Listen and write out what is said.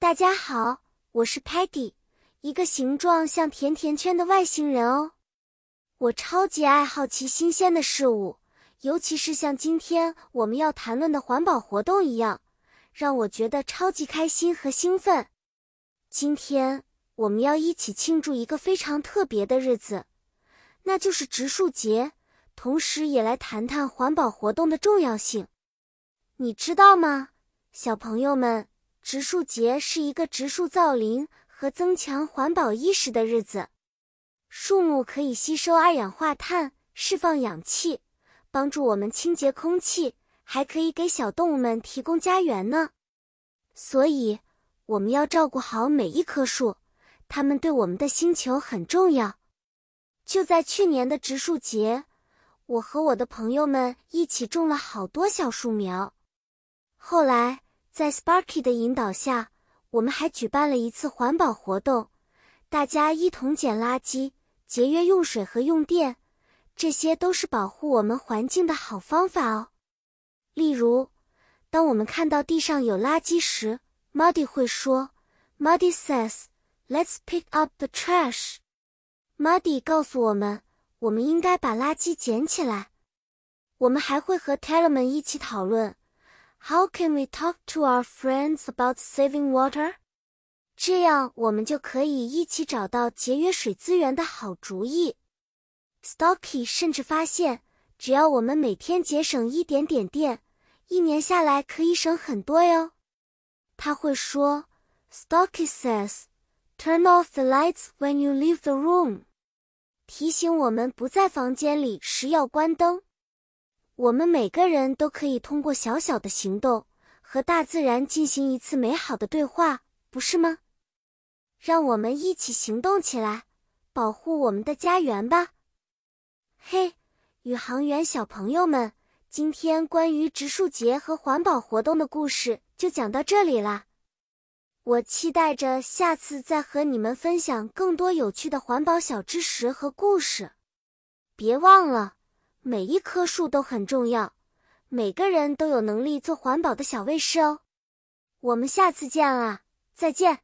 大家好，我是 Patty，一个形状像甜甜圈的外星人哦。我超级爱好奇新鲜的事物，尤其是像今天我们要谈论的环保活动一样，让我觉得超级开心和兴奋。今天我们要一起庆祝一个非常特别的日子，那就是植树节，同时也来谈谈环保活动的重要性。你知道吗，小朋友们？植树节是一个植树造林和增强环保意识的日子。树木可以吸收二氧化碳，释放氧气，帮助我们清洁空气，还可以给小动物们提供家园呢。所以，我们要照顾好每一棵树，它们对我们的星球很重要。就在去年的植树节，我和我的朋友们一起种了好多小树苗。后来，在 Sparky 的引导下，我们还举办了一次环保活动，大家一同捡垃圾，节约用水和用电，这些都是保护我们环境的好方法哦。例如，当我们看到地上有垃圾时，Muddy 会说：“Muddy says, let's pick up the trash。” Muddy 告诉我们，我们应该把垃圾捡起来。我们还会和 Tellerman 一起讨论。How can we talk to our friends about saving water？这样我们就可以一起找到节约水资源的好主意。Stocky 甚至发现，只要我们每天节省一点点电，一年下来可以省很多哟。他会说：“Stocky says, turn off the lights when you leave the room。”提醒我们不在房间里时要关灯。我们每个人都可以通过小小的行动和大自然进行一次美好的对话，不是吗？让我们一起行动起来，保护我们的家园吧！嘿，宇航员小朋友们，今天关于植树节和环保活动的故事就讲到这里啦。我期待着下次再和你们分享更多有趣的环保小知识和故事。别忘了。每一棵树都很重要，每个人都有能力做环保的小卫士哦。我们下次见啊，再见。